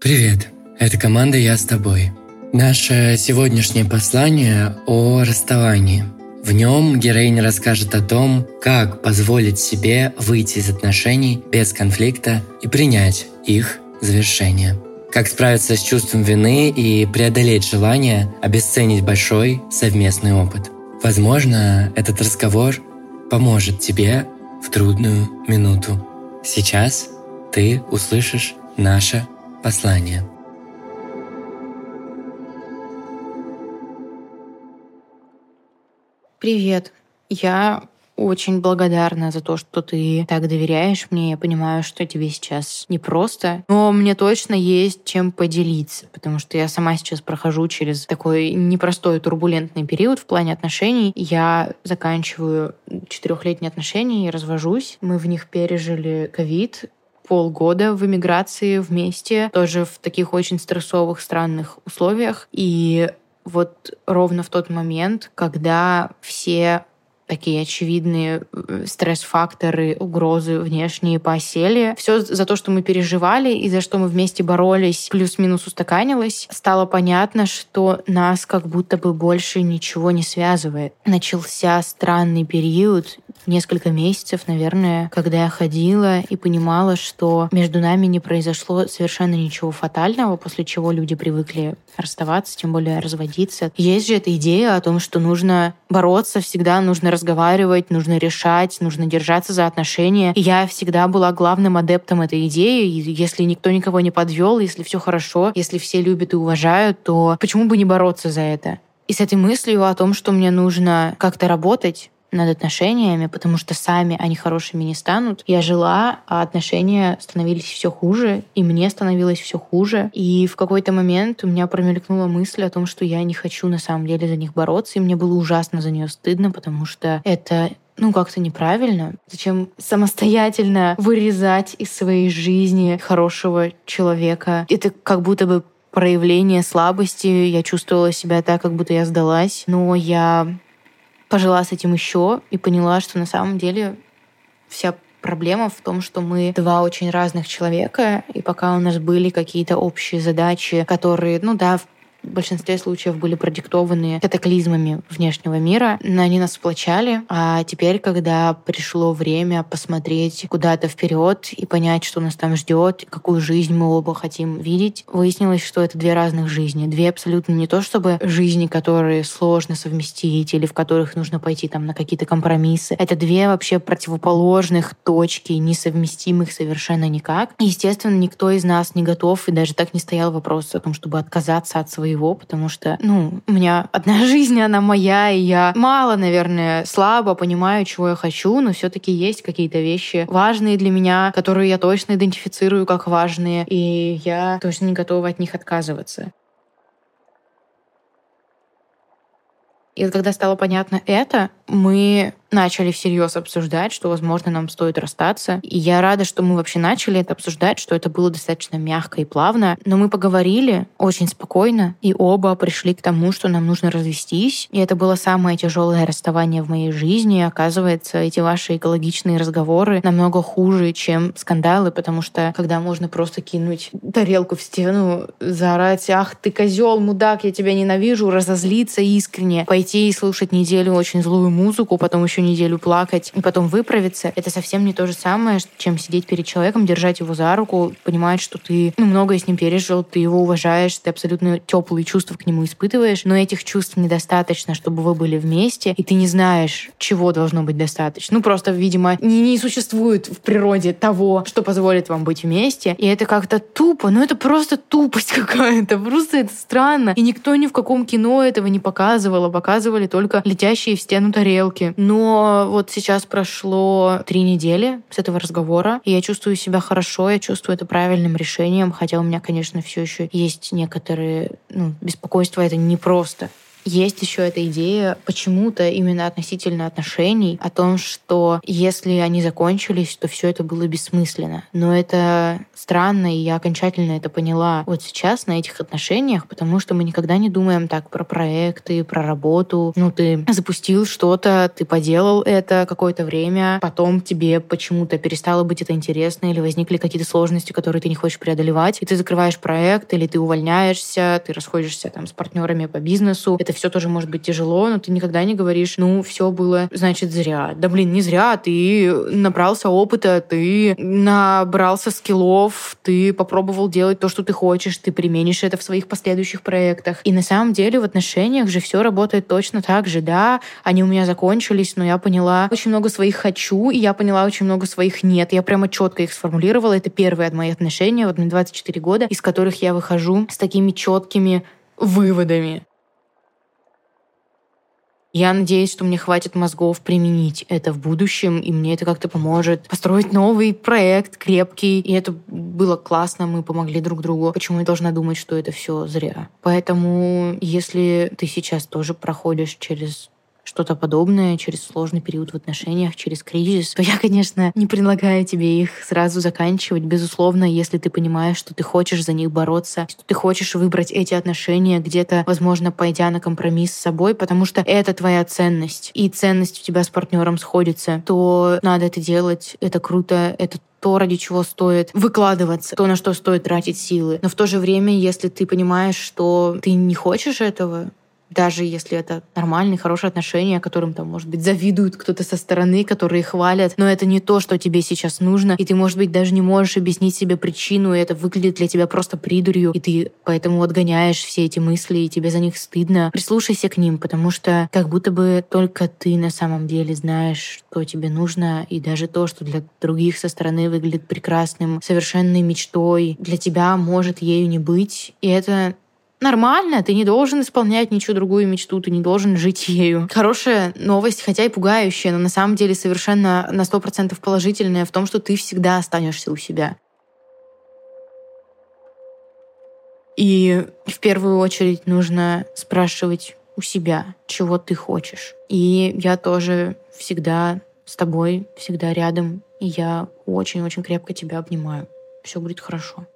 Привет, это команда «Я с тобой». Наше сегодняшнее послание о расставании. В нем героиня расскажет о том, как позволить себе выйти из отношений без конфликта и принять их завершение. Как справиться с чувством вины и преодолеть желание обесценить большой совместный опыт. Возможно, этот разговор поможет тебе в трудную минуту. Сейчас ты услышишь наше послание. Привет. Я очень благодарна за то, что ты так доверяешь мне. Я понимаю, что тебе сейчас непросто, но мне точно есть чем поделиться, потому что я сама сейчас прохожу через такой непростой турбулентный период в плане отношений. Я заканчиваю четырехлетние отношения и развожусь. Мы в них пережили ковид, полгода в эмиграции вместе, тоже в таких очень стрессовых, странных условиях. И вот ровно в тот момент, когда все такие очевидные э, стресс-факторы, угрозы внешние посели. Все за то, что мы переживали и за что мы вместе боролись, плюс-минус устаканилось, стало понятно, что нас как будто бы больше ничего не связывает. Начался странный период, несколько месяцев, наверное, когда я ходила и понимала, что между нами не произошло совершенно ничего фатального, после чего люди привыкли расставаться, тем более разводиться. Есть же эта идея о том, что нужно бороться всегда, нужно разговаривать, нужно решать, нужно держаться за отношения. И я всегда была главным адептом этой идеи. И если никто никого не подвел, если все хорошо, если все любят и уважают, то почему бы не бороться за это? И с этой мыслью о том, что мне нужно как-то работать, над отношениями, потому что сами они хорошими не станут. Я жила, а отношения становились все хуже, и мне становилось все хуже. И в какой-то момент у меня промелькнула мысль о том, что я не хочу на самом деле за них бороться, и мне было ужасно за нее стыдно, потому что это ну, как-то неправильно. Зачем самостоятельно вырезать из своей жизни хорошего человека? Это как будто бы проявление слабости. Я чувствовала себя так, как будто я сдалась. Но я пожила с этим еще и поняла, что на самом деле вся проблема в том, что мы два очень разных человека, и пока у нас были какие-то общие задачи, которые, ну да, в большинстве случаев были продиктованы катаклизмами внешнего мира. Но они нас сплочали. А теперь, когда пришло время посмотреть куда-то вперед и понять, что нас там ждет, какую жизнь мы оба хотим видеть, выяснилось, что это две разных жизни. Две абсолютно не то, чтобы жизни, которые сложно совместить или в которых нужно пойти там на какие-то компромиссы. Это две вообще противоположных точки, несовместимых совершенно никак. Естественно, никто из нас не готов и даже так не стоял вопрос о том, чтобы отказаться от своего своего, потому что, ну, у меня одна жизнь, она моя, и я мало, наверное, слабо понимаю, чего я хочу, но все таки есть какие-то вещи важные для меня, которые я точно идентифицирую как важные, и я точно не готова от них отказываться. И вот когда стало понятно это, мы начали всерьез обсуждать, что, возможно, нам стоит расстаться. И я рада, что мы вообще начали это обсуждать, что это было достаточно мягко и плавно. Но мы поговорили очень спокойно, и оба пришли к тому, что нам нужно развестись. И это было самое тяжелое расставание в моей жизни. И, оказывается, эти ваши экологичные разговоры намного хуже, чем скандалы, потому что когда можно просто кинуть тарелку в стену, заорать, ах, ты козел, мудак, я тебя ненавижу, разозлиться искренне, пойти и слушать неделю очень злую музыку, потом еще неделю плакать, и потом выправиться, это совсем не то же самое, чем сидеть перед человеком, держать его за руку, понимать, что ты ну, многое с ним пережил, ты его уважаешь, ты абсолютно теплые чувства к нему испытываешь, но этих чувств недостаточно, чтобы вы были вместе, и ты не знаешь, чего должно быть достаточно. Ну, просто, видимо, не, не существует в природе того, что позволит вам быть вместе, и это как-то тупо, ну это просто тупость какая-то, просто это странно. И никто ни в каком кино этого не показывал, а показывали только летящие в стену тарелки. Но вот сейчас прошло три недели с этого разговора, и я чувствую себя хорошо, я чувствую это правильным решением, хотя у меня, конечно, все еще есть некоторые ну, беспокойства, это непросто есть еще эта идея почему-то именно относительно отношений, о том, что если они закончились, то все это было бессмысленно. Но это странно, и я окончательно это поняла вот сейчас на этих отношениях, потому что мы никогда не думаем так про проекты, про работу. Ну, ты запустил что-то, ты поделал это какое-то время, потом тебе почему-то перестало быть это интересно, или возникли какие-то сложности, которые ты не хочешь преодолевать, и ты закрываешь проект, или ты увольняешься, ты расходишься там с партнерами по бизнесу. Это все тоже может быть тяжело, но ты никогда не говоришь, ну, все было, значит, зря. Да, блин, не зря. Ты набрался опыта, ты набрался скиллов, ты попробовал делать то, что ты хочешь, ты применишь это в своих последующих проектах. И на самом деле в отношениях же все работает точно так же. Да, они у меня закончились, но я поняла очень много своих хочу, и я поняла очень много своих нет. Я прямо четко их сформулировала. Это первые от моих отношений, вот мне 24 года, из которых я выхожу с такими четкими выводами. Я надеюсь, что мне хватит мозгов применить это в будущем, и мне это как-то поможет построить новый проект крепкий. И это было классно, мы помогли друг другу. Почему я должна думать, что это все зря? Поэтому, если ты сейчас тоже проходишь через что-то подобное через сложный период в отношениях, через кризис, то я, конечно, не предлагаю тебе их сразу заканчивать. Безусловно, если ты понимаешь, что ты хочешь за них бороться, что ты хочешь выбрать эти отношения где-то, возможно, пойдя на компромисс с собой, потому что это твоя ценность, и ценность у тебя с партнером сходится, то надо это делать, это круто, это то, ради чего стоит выкладываться, то, на что стоит тратить силы. Но в то же время, если ты понимаешь, что ты не хочешь этого, даже если это нормальные, хорошие отношения, которым там, может быть, завидуют кто-то со стороны, которые хвалят, но это не то, что тебе сейчас нужно, и ты, может быть, даже не можешь объяснить себе причину, и это выглядит для тебя просто придурью, и ты поэтому отгоняешь все эти мысли, и тебе за них стыдно. Прислушайся к ним, потому что как будто бы только ты на самом деле знаешь, что тебе нужно, и даже то, что для других со стороны выглядит прекрасным, совершенной мечтой, для тебя может ею не быть, и это нормально, ты не должен исполнять ничего другую мечту, ты не должен жить ею. Хорошая новость, хотя и пугающая, но на самом деле совершенно на сто процентов положительная в том, что ты всегда останешься у себя. И в первую очередь нужно спрашивать у себя, чего ты хочешь. И я тоже всегда с тобой, всегда рядом, и я очень-очень крепко тебя обнимаю. Все будет хорошо.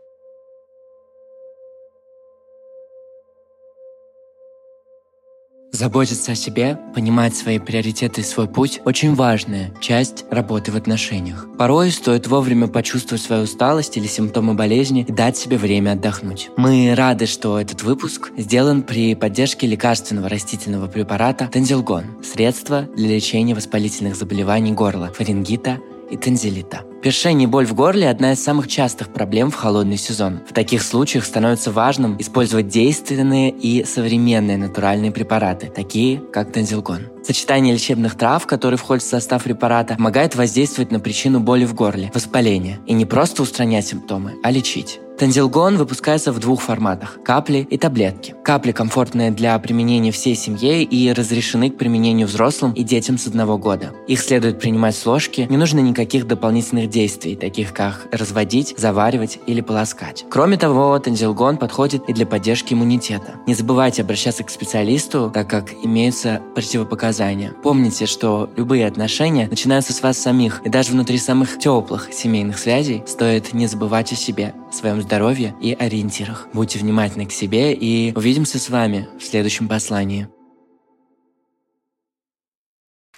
Заботиться о себе, понимать свои приоритеты и свой путь – очень важная часть работы в отношениях. Порой стоит вовремя почувствовать свою усталость или симптомы болезни и дать себе время отдохнуть. Мы рады, что этот выпуск сделан при поддержке лекарственного растительного препарата Тензилгон – средство для лечения воспалительных заболеваний горла, фарингита и танзелита. Першение и боль в горле – одна из самых частых проблем в холодный сезон. В таких случаях становится важным использовать действенные и современные натуральные препараты, такие как танзилгон. Сочетание лечебных трав, которые входят в состав препарата, помогает воздействовать на причину боли в горле – воспаление. И не просто устранять симптомы, а лечить. Танзилгон выпускается в двух форматах – капли и таблетки. Капли комфортные для применения всей семье и разрешены к применению взрослым и детям с одного года. Их следует принимать с ложки, не нужно никаких дополнительных действий, таких как разводить, заваривать или полоскать. Кроме того, танзилгон подходит и для поддержки иммунитета. Не забывайте обращаться к специалисту, так как имеются противопоказания. Помните, что любые отношения начинаются с вас самих, и даже внутри самых теплых семейных связей стоит не забывать о себе, своем здоровье и ориентирах. Будьте внимательны к себе и увидимся с вами в следующем послании.